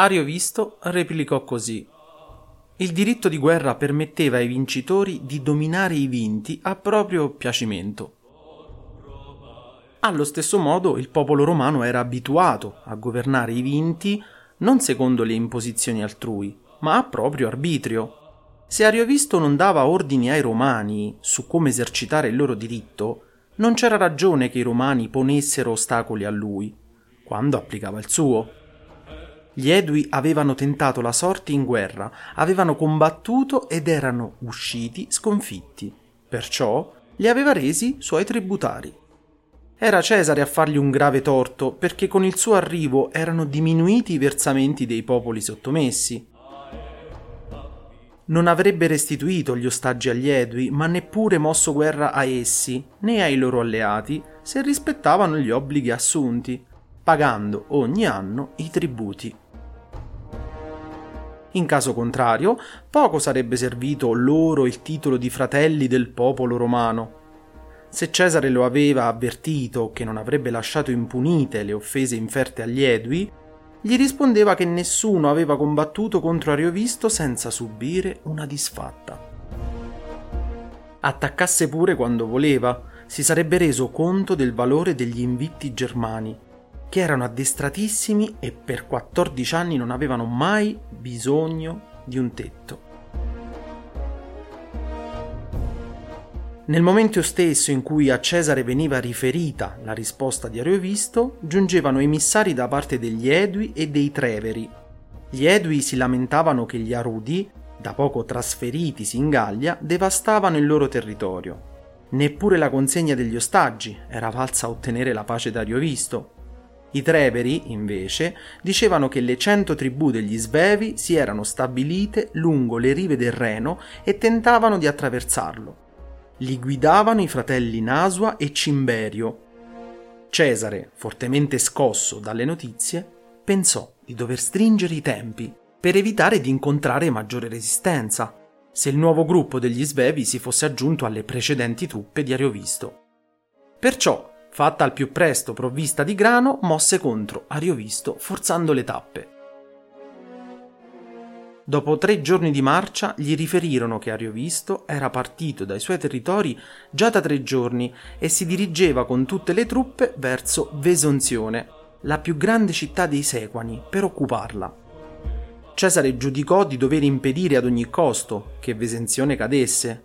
Ariovisto replicò così. Il diritto di guerra permetteva ai vincitori di dominare i vinti a proprio piacimento. Allo stesso modo il popolo romano era abituato a governare i vinti non secondo le imposizioni altrui, ma a proprio arbitrio. Se Ariovisto non dava ordini ai romani su come esercitare il loro diritto, non c'era ragione che i romani ponessero ostacoli a lui, quando applicava il suo. Gli Edui avevano tentato la sorte in guerra, avevano combattuto ed erano usciti sconfitti. Perciò li aveva resi suoi tributari. Era Cesare a fargli un grave torto perché con il suo arrivo erano diminuiti i versamenti dei popoli sottomessi. Non avrebbe restituito gli ostaggi agli Edui, ma neppure mosso guerra a essi, né ai loro alleati, se rispettavano gli obblighi assunti, pagando ogni anno i tributi. In caso contrario, poco sarebbe servito loro il titolo di fratelli del popolo romano. Se Cesare lo aveva avvertito che non avrebbe lasciato impunite le offese inferte agli Edui, gli rispondeva che nessuno aveva combattuto contro Ariovisto senza subire una disfatta. Attaccasse pure quando voleva, si sarebbe reso conto del valore degli invitti germani che erano addestratissimi e per 14 anni non avevano mai bisogno di un tetto. Nel momento stesso in cui a Cesare veniva riferita la risposta di Ariovisto, giungevano emissari da parte degli Edui e dei Treveri. Gli Edui si lamentavano che gli Arudi, da poco trasferitisi in Gallia, devastavano il loro territorio. Neppure la consegna degli ostaggi era valsa a ottenere la pace da Ariovisto, i Treveri, invece, dicevano che le cento tribù degli Svevi si erano stabilite lungo le rive del Reno e tentavano di attraversarlo. Li guidavano i fratelli Nasua e Cimberio. Cesare, fortemente scosso dalle notizie, pensò di dover stringere i tempi per evitare di incontrare maggiore resistenza, se il nuovo gruppo degli Svevi si fosse aggiunto alle precedenti truppe di Ariovisto. Perciò fatta al più presto provvista di grano, mosse contro Ariovisto forzando le tappe. Dopo tre giorni di marcia gli riferirono che Ariovisto era partito dai suoi territori già da tre giorni e si dirigeva con tutte le truppe verso Vesonzione, la più grande città dei Sequani, per occuparla. Cesare giudicò di dover impedire ad ogni costo che Vesenzione cadesse.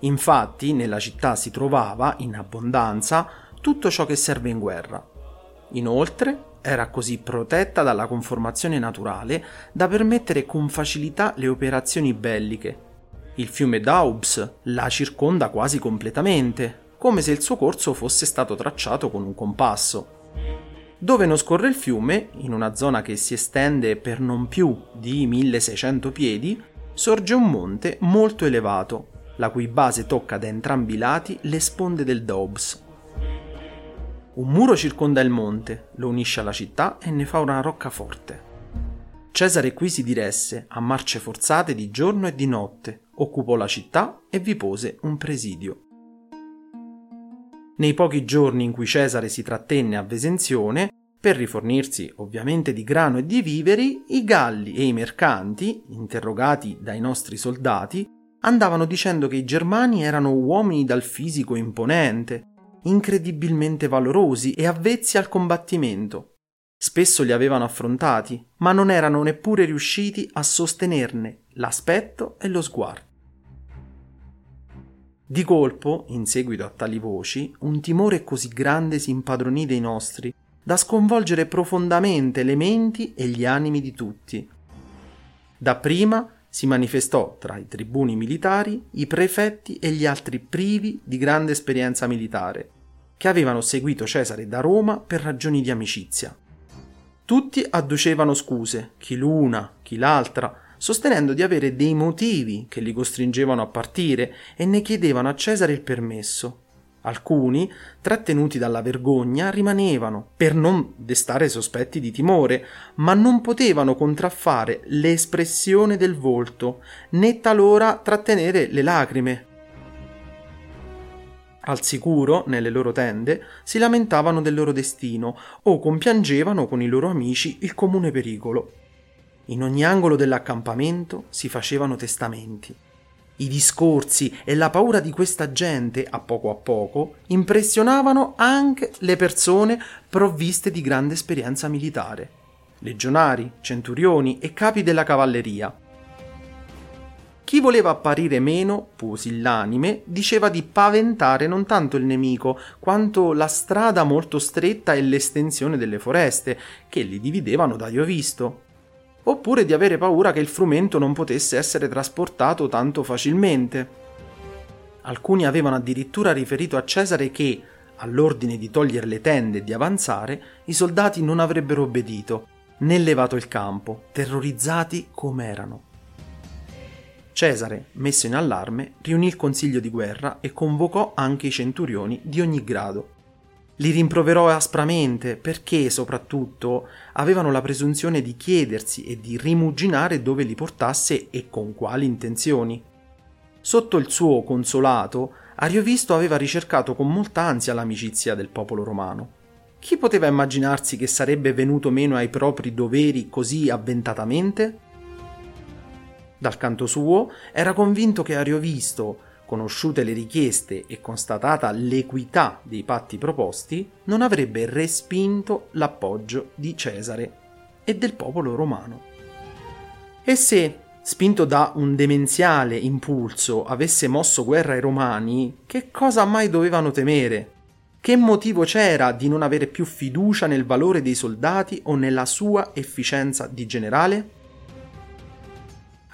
Infatti nella città si trovava, in abbondanza, tutto ciò che serve in guerra. Inoltre, era così protetta dalla conformazione naturale da permettere con facilità le operazioni belliche. Il fiume Doubs la circonda quasi completamente, come se il suo corso fosse stato tracciato con un compasso. Dove non scorre il fiume, in una zona che si estende per non più di 1600 piedi, sorge un monte molto elevato, la cui base tocca da entrambi i lati le sponde del Doubs. Un muro circonda il monte, lo unisce alla città e ne fa una roccaforte. Cesare qui si diresse a marce forzate di giorno e di notte, occupò la città e vi pose un presidio. Nei pochi giorni in cui Cesare si trattenne a Vesenzione, per rifornirsi ovviamente di grano e di viveri, i Galli e i mercanti, interrogati dai nostri soldati, andavano dicendo che i Germani erano uomini dal fisico imponente, incredibilmente valorosi e avvezzi al combattimento. Spesso li avevano affrontati, ma non erano neppure riusciti a sostenerne l'aspetto e lo sguardo. Di colpo, in seguito a tali voci, un timore così grande si impadronì dei nostri, da sconvolgere profondamente le menti e gli animi di tutti. Dapprima si manifestò tra i tribuni militari, i prefetti e gli altri privi di grande esperienza militare, che avevano seguito Cesare da Roma per ragioni di amicizia. Tutti adducevano scuse, chi l'una, chi l'altra, sostenendo di avere dei motivi che li costringevano a partire e ne chiedevano a Cesare il permesso. Alcuni, trattenuti dalla vergogna, rimanevano per non destare sospetti di timore, ma non potevano contraffare l'espressione del volto, né talora trattenere le lacrime. Al sicuro, nelle loro tende, si lamentavano del loro destino o compiangevano con i loro amici il comune pericolo. In ogni angolo dell'accampamento si facevano testamenti. I discorsi e la paura di questa gente, a poco a poco, impressionavano anche le persone provviste di grande esperienza militare, legionari, centurioni e capi della cavalleria chi voleva apparire meno pusillanime diceva di paventare non tanto il nemico quanto la strada molto stretta e l'estensione delle foreste che li dividevano da Iovisto, oppure di avere paura che il frumento non potesse essere trasportato tanto facilmente. Alcuni avevano addirittura riferito a Cesare che, all'ordine di togliere le tende e di avanzare, i soldati non avrebbero obbedito, né levato il campo, terrorizzati come erano. Cesare, messo in allarme, riunì il consiglio di guerra e convocò anche i centurioni di ogni grado. Li rimproverò aspramente perché, soprattutto, avevano la presunzione di chiedersi e di rimuginare dove li portasse e con quali intenzioni. Sotto il suo consolato, Ariovisto aveva ricercato con molta ansia l'amicizia del popolo romano. Chi poteva immaginarsi che sarebbe venuto meno ai propri doveri così avventatamente? Dal canto suo era convinto che Ariovisto, conosciute le richieste e constatata l'equità dei patti proposti, non avrebbe respinto l'appoggio di Cesare e del popolo romano. E se, spinto da un demenziale impulso, avesse mosso guerra ai romani, che cosa mai dovevano temere? Che motivo c'era di non avere più fiducia nel valore dei soldati o nella sua efficienza di generale?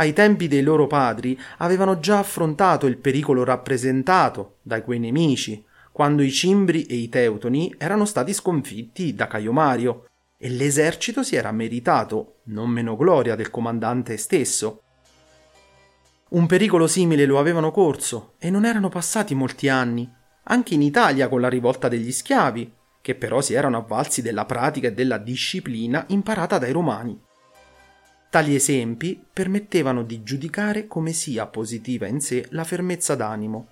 Ai tempi dei loro padri avevano già affrontato il pericolo rappresentato da quei nemici, quando i Cimbri e i Teutoni erano stati sconfitti da Caio Mario, e l'esercito si era meritato non meno gloria del comandante stesso. Un pericolo simile lo avevano corso e non erano passati molti anni, anche in Italia con la rivolta degli schiavi, che però si erano avvalsi della pratica e della disciplina imparata dai romani. Tali esempi permettevano di giudicare come sia positiva in sé la fermezza d'animo.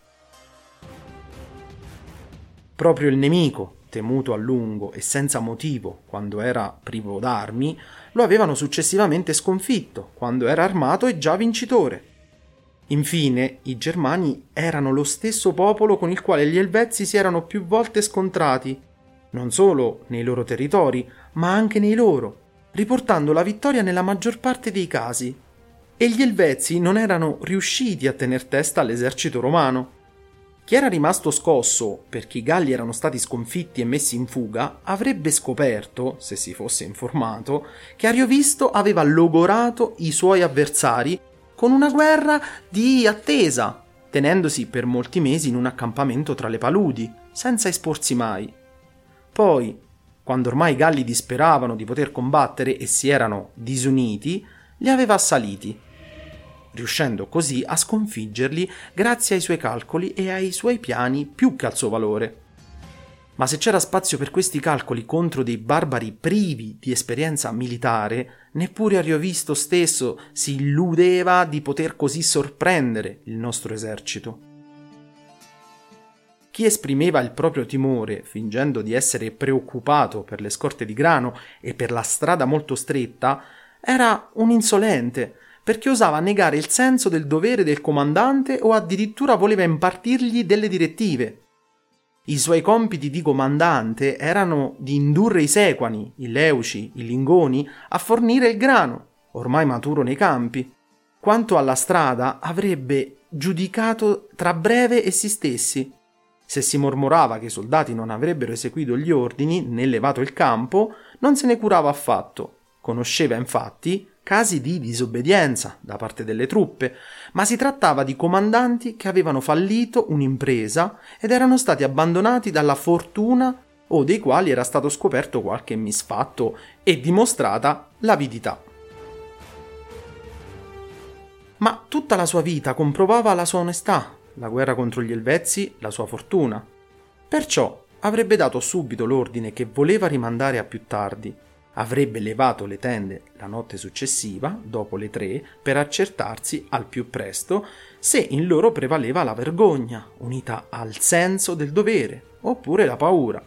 Proprio il nemico, temuto a lungo e senza motivo quando era privo d'armi, lo avevano successivamente sconfitto quando era armato e già vincitore. Infine, i germani erano lo stesso popolo con il quale gli elvezzi si erano più volte scontrati, non solo nei loro territori, ma anche nei loro, riportando la vittoria nella maggior parte dei casi. E gli Elvezi non erano riusciti a tener testa all'esercito romano. Chi era rimasto scosso perché i Galli erano stati sconfitti e messi in fuga avrebbe scoperto, se si fosse informato, che Ariovisto aveva logorato i suoi avversari con una guerra di attesa, tenendosi per molti mesi in un accampamento tra le paludi, senza esporsi mai. Poi, quando ormai i Galli disperavano di poter combattere e si erano disuniti, li aveva assaliti, riuscendo così a sconfiggerli grazie ai suoi calcoli e ai suoi piani più che al suo valore. Ma se c'era spazio per questi calcoli contro dei barbari privi di esperienza militare, neppure Ariovisto stesso si illudeva di poter così sorprendere il nostro esercito. Chi esprimeva il proprio timore, fingendo di essere preoccupato per le scorte di grano e per la strada molto stretta, era un insolente, perché osava negare il senso del dovere del comandante o addirittura voleva impartirgli delle direttive. I suoi compiti di comandante erano di indurre i sequani, i leuci, i lingoni a fornire il grano, ormai maturo nei campi. Quanto alla strada, avrebbe giudicato tra breve essi stessi. Se si mormorava che i soldati non avrebbero eseguito gli ordini né levato il campo, non se ne curava affatto. Conosceva infatti casi di disobbedienza da parte delle truppe, ma si trattava di comandanti che avevano fallito un'impresa ed erano stati abbandonati dalla fortuna o dei quali era stato scoperto qualche misfatto e dimostrata l'avidità. Ma tutta la sua vita comprovava la sua onestà, la guerra contro gli Elvezzi, la sua fortuna. Perciò avrebbe dato subito l'ordine che voleva rimandare a più tardi avrebbe levato le tende la notte successiva, dopo le tre, per accertarsi al più presto se in loro prevaleva la vergogna, unita al senso del dovere, oppure la paura.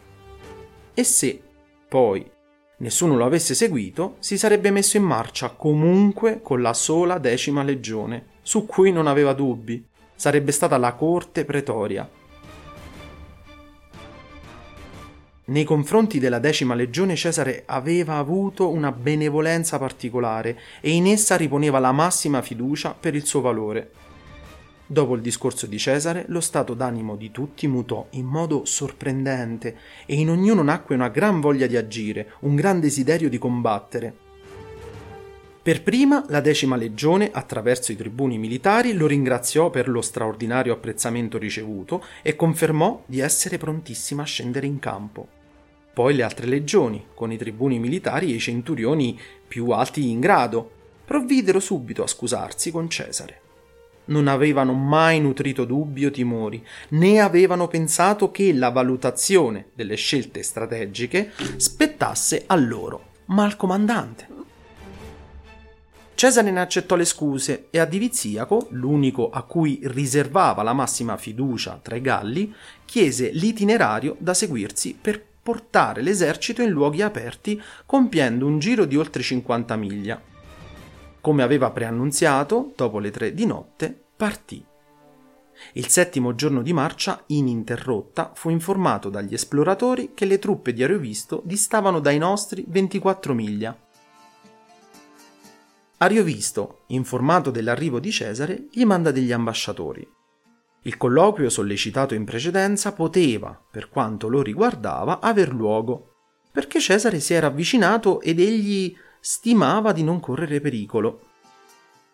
E se, poi, nessuno lo avesse seguito, si sarebbe messo in marcia comunque con la sola decima legione, su cui non aveva dubbi. Sarebbe stata la corte pretoria, Nei confronti della decima legione Cesare aveva avuto una benevolenza particolare e in essa riponeva la massima fiducia per il suo valore. Dopo il discorso di Cesare, lo stato d'animo di tutti mutò in modo sorprendente e in ognuno nacque una gran voglia di agire, un gran desiderio di combattere. Per prima la decima legione, attraverso i tribuni militari, lo ringraziò per lo straordinario apprezzamento ricevuto e confermò di essere prontissima a scendere in campo. Poi le altre legioni, con i tribuni militari e i centurioni più alti in grado, provvidero subito a scusarsi con Cesare. Non avevano mai nutrito dubbi o timori, né avevano pensato che la valutazione delle scelte strategiche spettasse a loro, ma al comandante. Cesare ne accettò le scuse e a Diviziaco, l'unico a cui riservava la massima fiducia tra i Galli, chiese l'itinerario da seguirsi per portare l'esercito in luoghi aperti compiendo un giro di oltre 50 miglia. Come aveva preannunziato, dopo le tre di notte partì. Il settimo giorno di marcia, ininterrotta, fu informato dagli esploratori che le truppe di Ariovisto distavano dai nostri 24 miglia Ariovisto, informato dell'arrivo di Cesare, gli manda degli ambasciatori. Il colloquio sollecitato in precedenza poteva, per quanto lo riguardava, aver luogo, perché Cesare si era avvicinato ed egli stimava di non correre pericolo.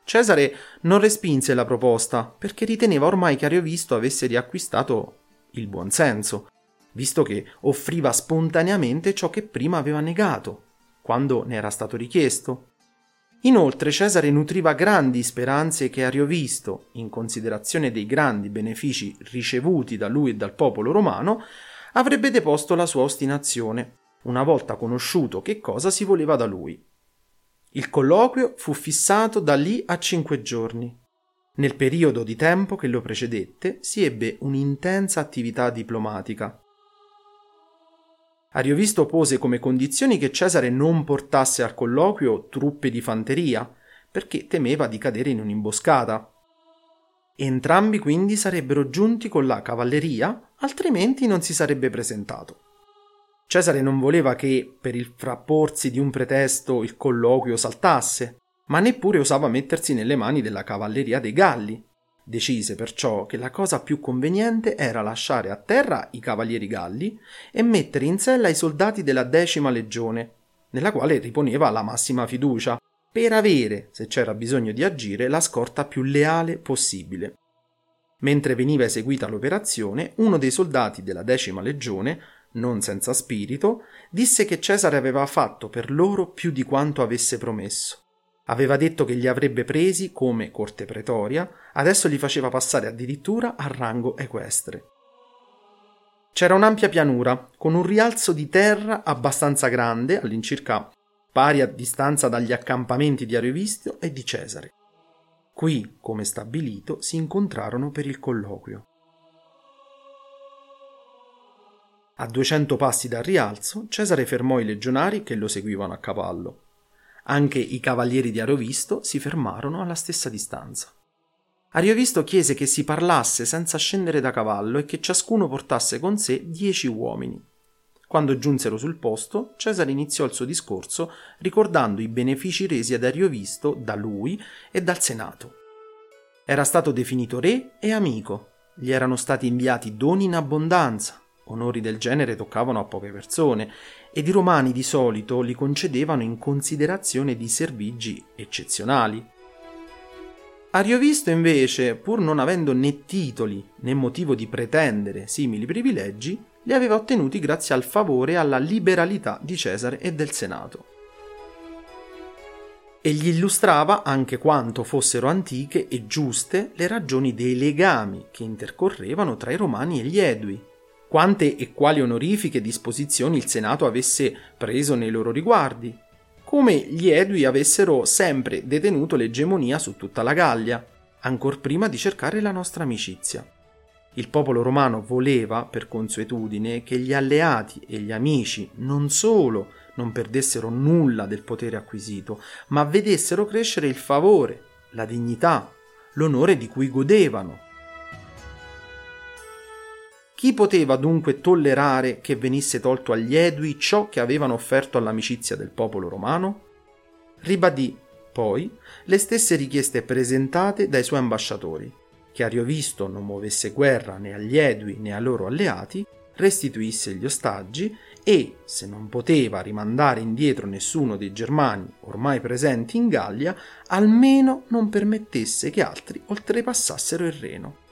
Cesare non respinse la proposta perché riteneva ormai che Ariovisto avesse riacquistato il buonsenso, visto che offriva spontaneamente ciò che prima aveva negato, quando ne era stato richiesto. Inoltre Cesare nutriva grandi speranze che Ariovisto, in considerazione dei grandi benefici ricevuti da lui e dal popolo romano, avrebbe deposto la sua ostinazione, una volta conosciuto che cosa si voleva da lui. Il colloquio fu fissato da lì a cinque giorni. Nel periodo di tempo che lo precedette si ebbe un'intensa attività diplomatica. Ariovisto pose come condizioni che Cesare non portasse al colloquio truppe di fanteria, perché temeva di cadere in un'imboscata. Entrambi quindi sarebbero giunti con la cavalleria, altrimenti non si sarebbe presentato. Cesare non voleva che, per il frapporsi di un pretesto, il colloquio saltasse, ma neppure osava mettersi nelle mani della cavalleria dei Galli, Decise perciò che la cosa più conveniente era lasciare a terra i cavalieri galli e mettere in sella i soldati della decima legione, nella quale riponeva la massima fiducia, per avere, se c'era bisogno di agire, la scorta più leale possibile. Mentre veniva eseguita l'operazione, uno dei soldati della decima legione, non senza spirito, disse che Cesare aveva fatto per loro più di quanto avesse promesso Aveva detto che li avrebbe presi come corte pretoria, adesso li faceva passare addirittura al rango equestre. C'era un'ampia pianura, con un rialzo di terra abbastanza grande, all'incirca pari a distanza dagli accampamenti di Ariovisto e di Cesare. Qui, come stabilito, si incontrarono per il colloquio. A duecento passi dal rialzo, Cesare fermò i legionari che lo seguivano a cavallo. Anche i cavalieri di Arovisto si fermarono alla stessa distanza. Ariovisto chiese che si parlasse senza scendere da cavallo e che ciascuno portasse con sé dieci uomini. Quando giunsero sul posto, Cesare iniziò il suo discorso ricordando i benefici resi ad Ariovisto da lui e dal Senato. Era stato definito re e amico, gli erano stati inviati doni in abbondanza, onori del genere toccavano a poche persone, ed i romani di solito li concedevano in considerazione di servigi eccezionali. Ariovisto invece, pur non avendo né titoli né motivo di pretendere simili privilegi, li aveva ottenuti grazie al favore e alla liberalità di Cesare e del Senato. E gli illustrava anche quanto fossero antiche e giuste le ragioni dei legami che intercorrevano tra i Romani e gli Edui, quante e quali onorifiche disposizioni il Senato avesse preso nei loro riguardi, come gli Edui avessero sempre detenuto l'egemonia su tutta la Gallia, ancor prima di cercare la nostra amicizia. Il popolo romano voleva, per consuetudine, che gli alleati e gli amici non solo non perdessero nulla del potere acquisito, ma vedessero crescere il favore, la dignità, l'onore di cui godevano chi poteva dunque tollerare che venisse tolto agli Edui ciò che avevano offerto all'amicizia del popolo romano? Ribadì, poi, le stesse richieste presentate dai suoi ambasciatori, che Ariovisto non muovesse guerra né agli Edui né ai loro alleati, restituisse gli ostaggi e, se non poteva rimandare indietro nessuno dei germani ormai presenti in Gallia, almeno non permettesse che altri oltrepassassero il Reno.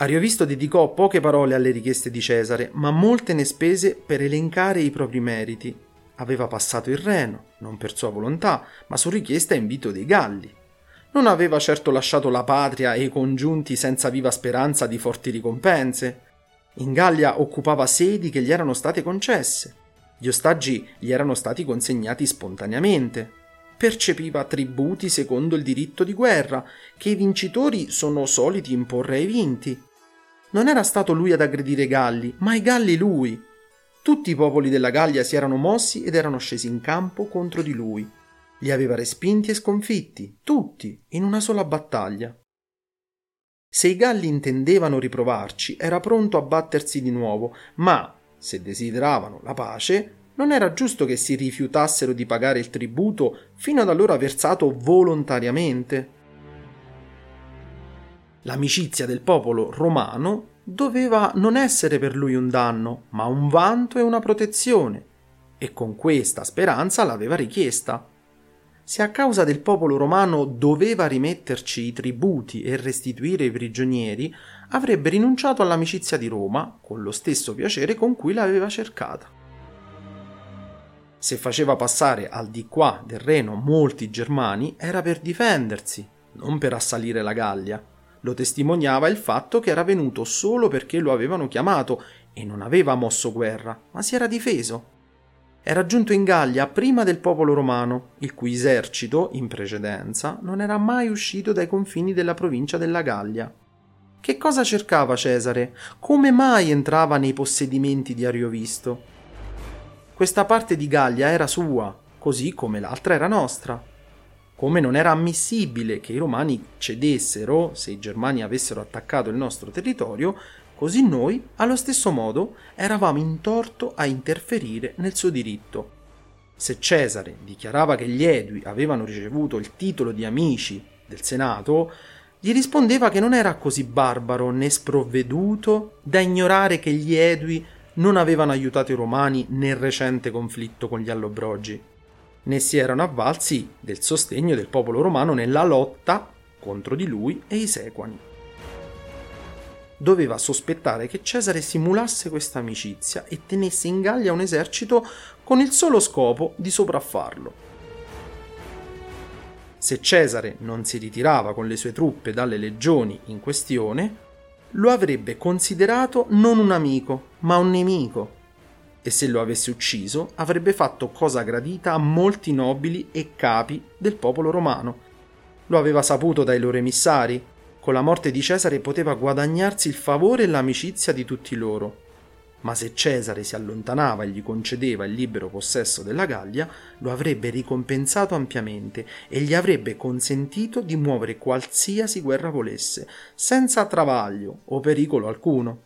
Ariovisto dedicò poche parole alle richieste di Cesare, ma molte ne spese per elencare i propri meriti. Aveva passato il Reno, non per sua volontà, ma su richiesta e invito dei Galli. Non aveva certo lasciato la patria e i congiunti senza viva speranza di forti ricompense. In Gallia occupava sedi che gli erano state concesse. Gli ostaggi gli erano stati consegnati spontaneamente. Percepiva tributi secondo il diritto di guerra, che i vincitori sono soliti imporre ai vinti. Non era stato lui ad aggredire i Galli, ma i Galli lui. Tutti i popoli della Gallia si erano mossi ed erano scesi in campo contro di lui. Li aveva respinti e sconfitti, tutti, in una sola battaglia. Se i Galli intendevano riprovarci, era pronto a battersi di nuovo, ma, se desideravano la pace, non era giusto che si rifiutassero di pagare il tributo fino ad allora versato volontariamente. L'amicizia del popolo romano doveva non essere per lui un danno, ma un vanto e una protezione, e con questa speranza l'aveva richiesta. Se a causa del popolo romano doveva rimetterci i tributi e restituire i prigionieri, avrebbe rinunciato all'amicizia di Roma con lo stesso piacere con cui l'aveva cercata. Se faceva passare al di qua del Reno molti germani era per difendersi, non per assalire la Gallia. Lo testimoniava il fatto che era venuto solo perché lo avevano chiamato e non aveva mosso guerra, ma si era difeso. Era giunto in Gallia prima del popolo romano, il cui esercito, in precedenza, non era mai uscito dai confini della provincia della Gallia. Che cosa cercava Cesare? Come mai entrava nei possedimenti di Ariovisto? Questa parte di Gallia era sua, così come l'altra era nostra come non era ammissibile che i romani cedessero se i germani avessero attaccato il nostro territorio, così noi, allo stesso modo, eravamo in torto a interferire nel suo diritto. Se Cesare dichiarava che gli Edui avevano ricevuto il titolo di amici del Senato, gli rispondeva che non era così barbaro né sprovveduto da ignorare che gli Edui non avevano aiutato i Romani nel recente conflitto con gli Allobrogi né si erano avvalsi del sostegno del popolo romano nella lotta contro di lui e i Sequani. Doveva sospettare che Cesare simulasse questa amicizia e tenesse in Gallia un esercito con il solo scopo di sopraffarlo. Se Cesare non si ritirava con le sue truppe dalle legioni in questione, lo avrebbe considerato non un amico, ma un nemico e se lo avesse ucciso avrebbe fatto cosa gradita a molti nobili e capi del popolo romano. Lo aveva saputo dai loro emissari. Con la morte di Cesare poteva guadagnarsi il favore e l'amicizia di tutti loro. ma se Cesare si allontanava e gli concedeva il libero possesso della Gallia, lo avrebbe ricompensato ampiamente e gli avrebbe consentito di muovere qualsiasi guerra volesse, senza travaglio o pericolo alcuno.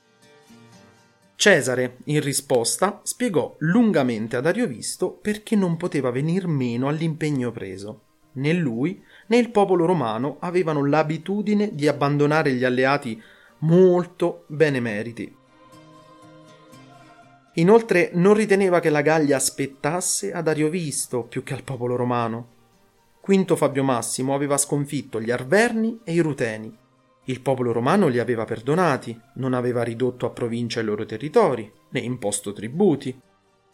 Cesare, in risposta, spiegò lungamente ad Ariovisto perché non poteva venir meno all'impegno preso. Né lui né il popolo romano avevano l'abitudine di abbandonare gli alleati molto benemeriti. Inoltre non riteneva che la Gallia aspettasse ad Ariovisto più che al popolo romano. Quinto Fabio Massimo aveva sconfitto gli Arverni e i Ruteni. Il popolo romano li aveva perdonati, non aveva ridotto a provincia i loro territori, né imposto tributi.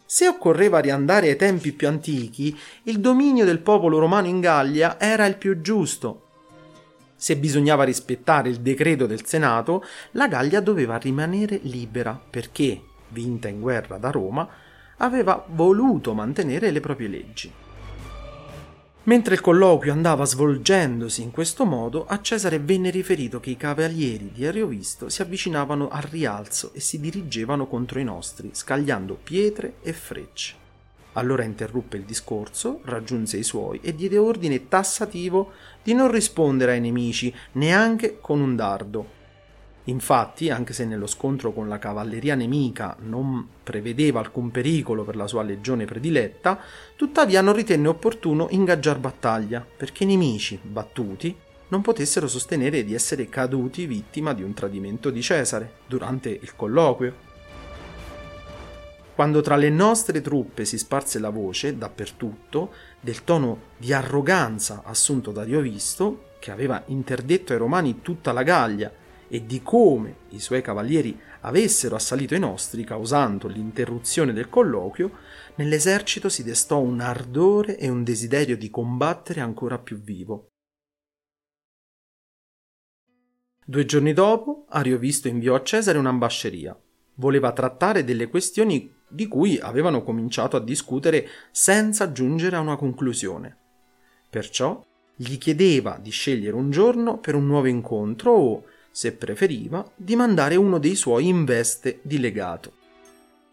Se occorreva riandare ai tempi più antichi, il dominio del popolo romano in Gallia era il più giusto. Se bisognava rispettare il decreto del Senato, la Gallia doveva rimanere libera perché, vinta in guerra da Roma, aveva voluto mantenere le proprie leggi. Mentre il colloquio andava svolgendosi in questo modo, a Cesare venne riferito che i cavalieri di Ariovisto si avvicinavano al rialzo e si dirigevano contro i nostri, scagliando pietre e frecce. Allora interruppe il discorso, raggiunse i suoi e diede ordine tassativo di non rispondere ai nemici neanche con un dardo, Infatti, anche se nello scontro con la cavalleria nemica non prevedeva alcun pericolo per la sua legione prediletta, tuttavia non ritenne opportuno ingaggiar battaglia, perché i nemici, battuti, non potessero sostenere di essere caduti vittima di un tradimento di Cesare durante il colloquio. Quando tra le nostre truppe si sparse la voce, dappertutto, del tono di arroganza assunto da Ariovisto, che aveva interdetto ai romani tutta la Gallia e di come i suoi cavalieri avessero assalito i nostri, causando l'interruzione del colloquio, nell'esercito si destò un ardore e un desiderio di combattere ancora più vivo. Due giorni dopo, Ariovisto inviò a Cesare un'ambasceria. Voleva trattare delle questioni di cui avevano cominciato a discutere senza giungere a una conclusione. Perciò gli chiedeva di scegliere un giorno per un nuovo incontro o, se preferiva, di mandare uno dei suoi in veste di legato.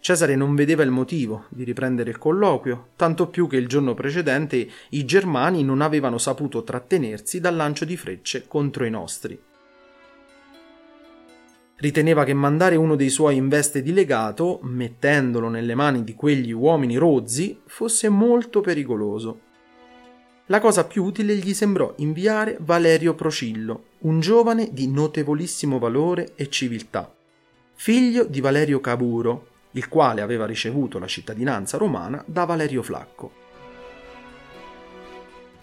Cesare non vedeva il motivo di riprendere il colloquio, tanto più che il giorno precedente i germani non avevano saputo trattenersi dal lancio di frecce contro i nostri. Riteneva che mandare uno dei suoi in veste di legato, mettendolo nelle mani di quegli uomini rozzi, fosse molto pericoloso la cosa più utile gli sembrò inviare Valerio Procillo, un giovane di notevolissimo valore e civiltà, figlio di Valerio Caburo, il quale aveva ricevuto la cittadinanza romana da Valerio Flacco.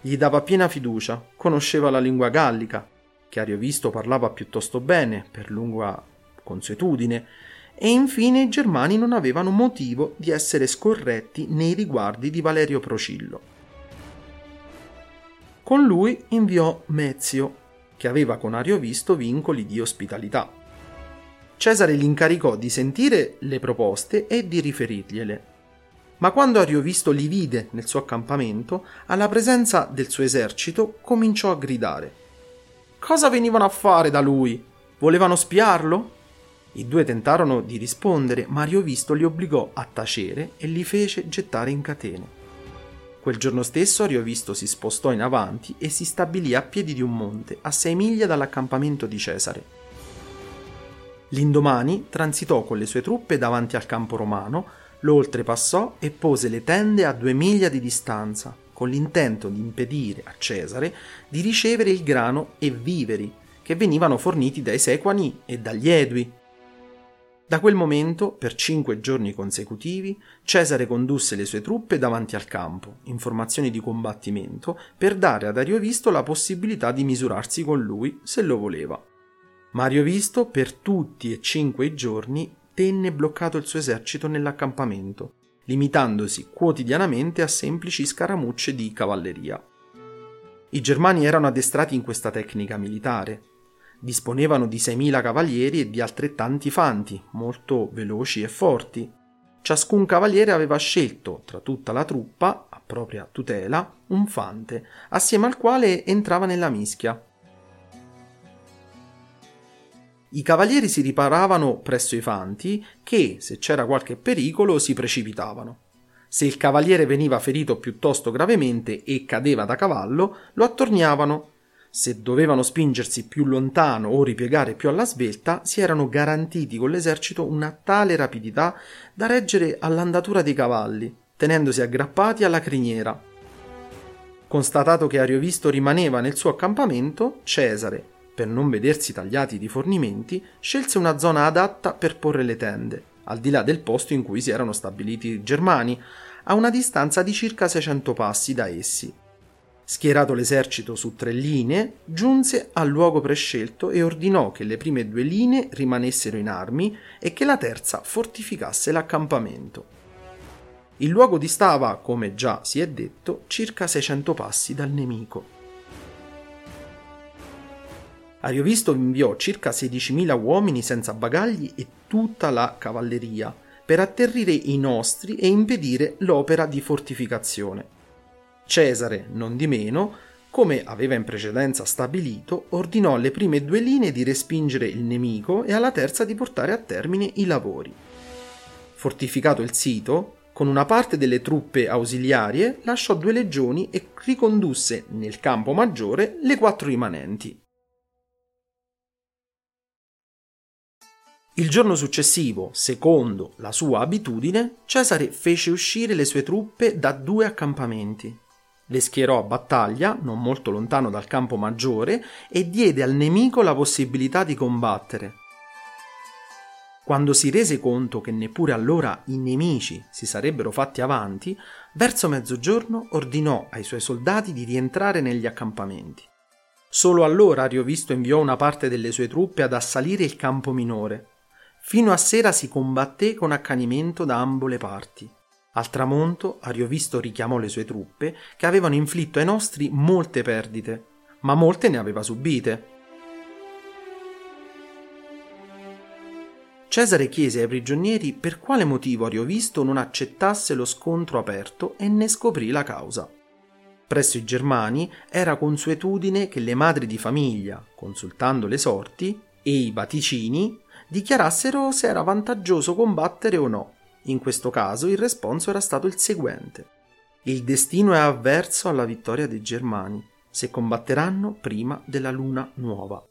Gli dava piena fiducia, conosceva la lingua gallica, che Ariovisto parlava piuttosto bene, per lunga consuetudine, e infine i germani non avevano motivo di essere scorretti nei riguardi di Valerio Procillo. Con lui inviò Mezio, che aveva con Ariovisto vincoli di ospitalità. Cesare gli incaricò di sentire le proposte e di riferirgliele. Ma quando Ariovisto li vide nel suo accampamento, alla presenza del suo esercito, cominciò a gridare. Cosa venivano a fare da lui? Volevano spiarlo? I due tentarono di rispondere, ma Ariovisto li obbligò a tacere e li fece gettare in catene. Quel giorno stesso Ariovisto si spostò in avanti e si stabilì a piedi di un monte, a sei miglia dall'accampamento di Cesare. L'indomani transitò con le sue truppe davanti al campo romano, lo oltrepassò e pose le tende a due miglia di distanza, con l'intento di impedire a Cesare di ricevere il grano e viveri che venivano forniti dai Sequani e dagli Edui, da quel momento, per cinque giorni consecutivi, Cesare condusse le sue truppe davanti al campo, in formazioni di combattimento, per dare ad Ariovisto la possibilità di misurarsi con lui se lo voleva. Ma Ariovisto, per tutti e cinque i giorni, tenne bloccato il suo esercito nell'accampamento, limitandosi quotidianamente a semplici scaramucce di cavalleria. I germani erano addestrati in questa tecnica militare, disponevano di 6.000 cavalieri e di altrettanti fanti, molto veloci e forti. Ciascun cavaliere aveva scelto, tra tutta la truppa, a propria tutela, un fante, assieme al quale entrava nella mischia. I cavalieri si riparavano presso i fanti che, se c'era qualche pericolo, si precipitavano. Se il cavaliere veniva ferito piuttosto gravemente e cadeva da cavallo, lo attorniavano. Se dovevano spingersi più lontano o ripiegare più alla svelta, si erano garantiti con l'esercito una tale rapidità da reggere all'andatura dei cavalli, tenendosi aggrappati alla criniera. Constatato che Ariovisto rimaneva nel suo accampamento, Cesare, per non vedersi tagliati i rifornimenti, scelse una zona adatta per porre le tende, al di là del posto in cui si erano stabiliti i germani, a una distanza di circa 600 passi da essi. Schierato l'esercito su tre linee, giunse al luogo prescelto e ordinò che le prime due linee rimanessero in armi e che la terza fortificasse l'accampamento. Il luogo distava, come già si è detto, circa 600 passi dal nemico. Ariovisto inviò circa 16.000 uomini senza bagagli e tutta la cavalleria per atterrire i nostri e impedire l'opera di fortificazione. Cesare, non di meno, come aveva in precedenza stabilito, ordinò alle prime due linee di respingere il nemico e alla terza di portare a termine i lavori. Fortificato il sito, con una parte delle truppe ausiliarie lasciò due legioni e ricondusse nel campo maggiore le quattro rimanenti. Il giorno successivo, secondo la sua abitudine, Cesare fece uscire le sue truppe da due accampamenti. Le schierò a battaglia, non molto lontano dal campo maggiore, e diede al nemico la possibilità di combattere. Quando si rese conto che neppure allora i nemici si sarebbero fatti avanti, verso mezzogiorno ordinò ai suoi soldati di rientrare negli accampamenti. Solo allora Ariovisto inviò una parte delle sue truppe ad assalire il campo minore, Fino a sera si combatté con accanimento da ambo le parti. Al tramonto Ariovisto richiamò le sue truppe, che avevano inflitto ai nostri molte perdite, ma molte ne aveva subite. Cesare chiese ai prigionieri per quale motivo Ariovisto non accettasse lo scontro aperto e ne scoprì la causa. Presso i germani era consuetudine che le madri di famiglia, consultando le sorti, e i vaticini dichiarassero se era vantaggioso combattere o no. In questo caso il responso era stato il seguente. Il destino è avverso alla vittoria dei Germani, se combatteranno prima della luna nuova.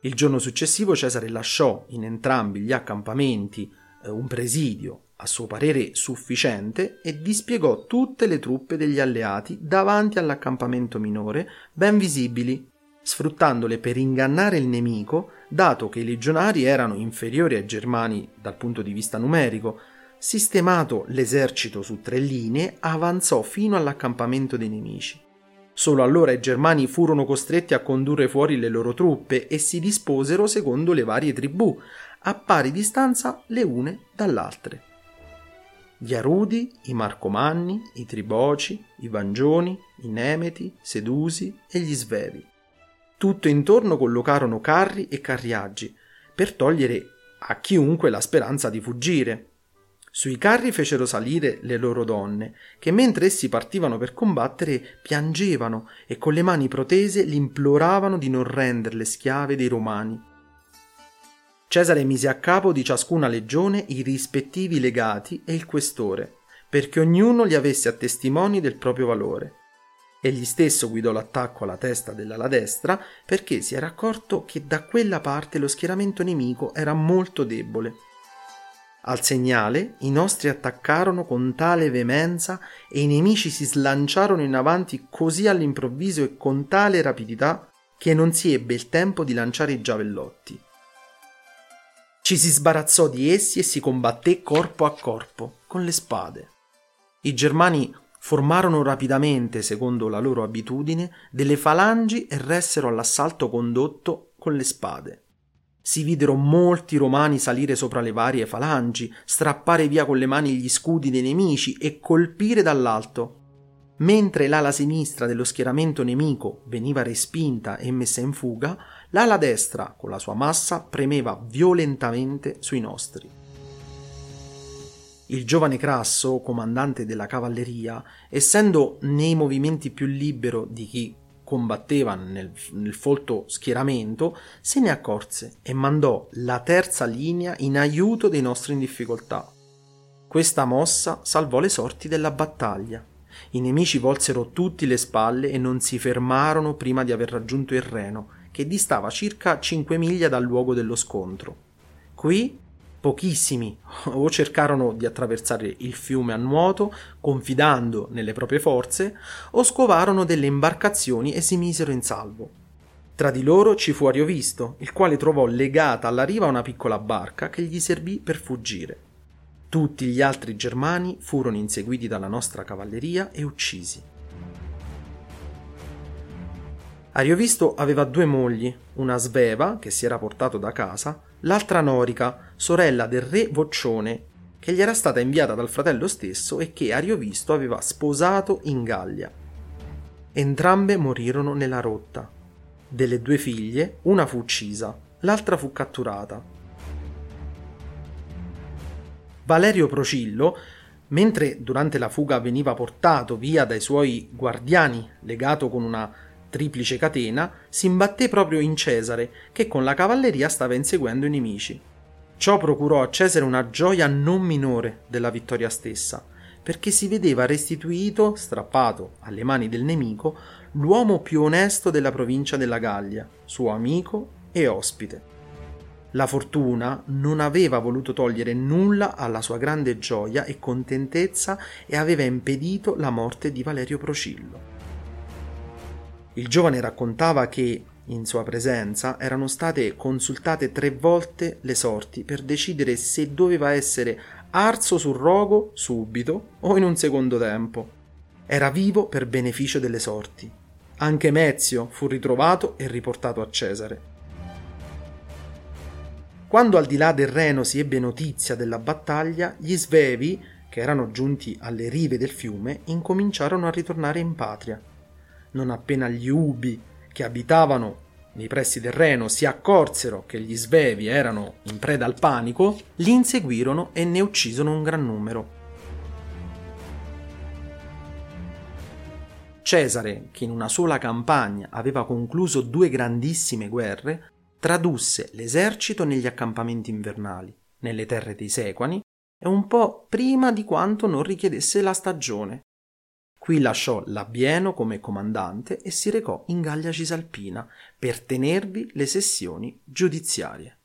Il giorno successivo Cesare lasciò in entrambi gli accampamenti eh, un presidio a suo parere sufficiente e dispiegò tutte le truppe degli alleati davanti all'accampamento minore, ben visibili sfruttandole per ingannare il nemico, dato che i legionari erano inferiori ai germani dal punto di vista numerico. Sistemato l'esercito su tre linee, avanzò fino all'accampamento dei nemici. Solo allora i germani furono costretti a condurre fuori le loro truppe e si disposero secondo le varie tribù, a pari distanza le une dall'altre. Gli Arudi, i Marcomanni, i Triboci, i Vangioni, i Nemeti, Sedusi e gli Svevi. Tutto intorno collocarono carri e carriaggi, per togliere a chiunque la speranza di fuggire. Sui carri fecero salire le loro donne, che mentre essi partivano per combattere piangevano e con le mani protese li imploravano di non renderle schiave dei romani. Cesare mise a capo di ciascuna legione i rispettivi legati e il questore, perché ognuno li avesse a testimoni del proprio valore. Egli stesso guidò l'attacco alla testa dell'ala destra perché si era accorto che da quella parte lo schieramento nemico era molto debole. Al segnale i nostri attaccarono con tale veemenza e i nemici si slanciarono in avanti così all'improvviso e con tale rapidità che non si ebbe il tempo di lanciare i giavellotti. Ci si sbarazzò di essi e si combatté corpo a corpo con le spade. I germani formarono rapidamente, secondo la loro abitudine, delle falangi e ressero all'assalto condotto con le spade. Si videro molti romani salire sopra le varie falangi, strappare via con le mani gli scudi dei nemici e colpire dall'alto. Mentre l'ala sinistra dello schieramento nemico veniva respinta e messa in fuga, l'ala destra, con la sua massa, premeva violentamente sui nostri. Il giovane Crasso, comandante della cavalleria, essendo nei movimenti più libero di chi combatteva nel, nel folto schieramento, se ne accorse e mandò la terza linea in aiuto dei nostri in difficoltà. Questa mossa salvò le sorti della battaglia. I nemici volsero tutti le spalle e non si fermarono prima di aver raggiunto il Reno, che distava circa 5 miglia dal luogo dello scontro. Qui pochissimi o cercarono di attraversare il fiume a nuoto, confidando nelle proprie forze, o scovarono delle imbarcazioni e si misero in salvo. Tra di loro ci fu Ariovisto, il quale trovò legata alla riva una piccola barca che gli servì per fuggire. Tutti gli altri germani furono inseguiti dalla nostra cavalleria e uccisi. Ariovisto aveva due mogli, una sveva, che si era portato da casa, l'altra Norica, sorella del re Voccione, che gli era stata inviata dal fratello stesso e che Ariovisto aveva sposato in Gallia. Entrambe morirono nella rotta. Delle due figlie, una fu uccisa, l'altra fu catturata. Valerio Procillo, mentre durante la fuga veniva portato via dai suoi guardiani legato con una triplice catena, si imbatté proprio in Cesare, che con la cavalleria stava inseguendo i nemici. Ciò procurò a Cesare una gioia non minore della vittoria stessa, perché si vedeva restituito, strappato alle mani del nemico, l'uomo più onesto della provincia della Gallia, suo amico e ospite. La fortuna non aveva voluto togliere nulla alla sua grande gioia e contentezza e aveva impedito la morte di Valerio Procillo. Il giovane raccontava che, in sua presenza, erano state consultate tre volte le sorti per decidere se doveva essere arso sul rogo subito o in un secondo tempo. Era vivo per beneficio delle sorti. Anche Mezio fu ritrovato e riportato a Cesare. Quando al di là del Reno si ebbe notizia della battaglia, gli svevi, che erano giunti alle rive del fiume, incominciarono a ritornare in patria non appena gli Ubi che abitavano nei pressi del Reno si accorsero che gli Svevi erano in preda al panico, li inseguirono e ne uccisero un gran numero. Cesare, che in una sola campagna aveva concluso due grandissime guerre, tradusse l'esercito negli accampamenti invernali, nelle terre dei Sequani, e un po' prima di quanto non richiedesse la stagione, Qui lasciò Labieno come comandante e si recò in Gallia Cisalpina per tenervi le sessioni giudiziarie.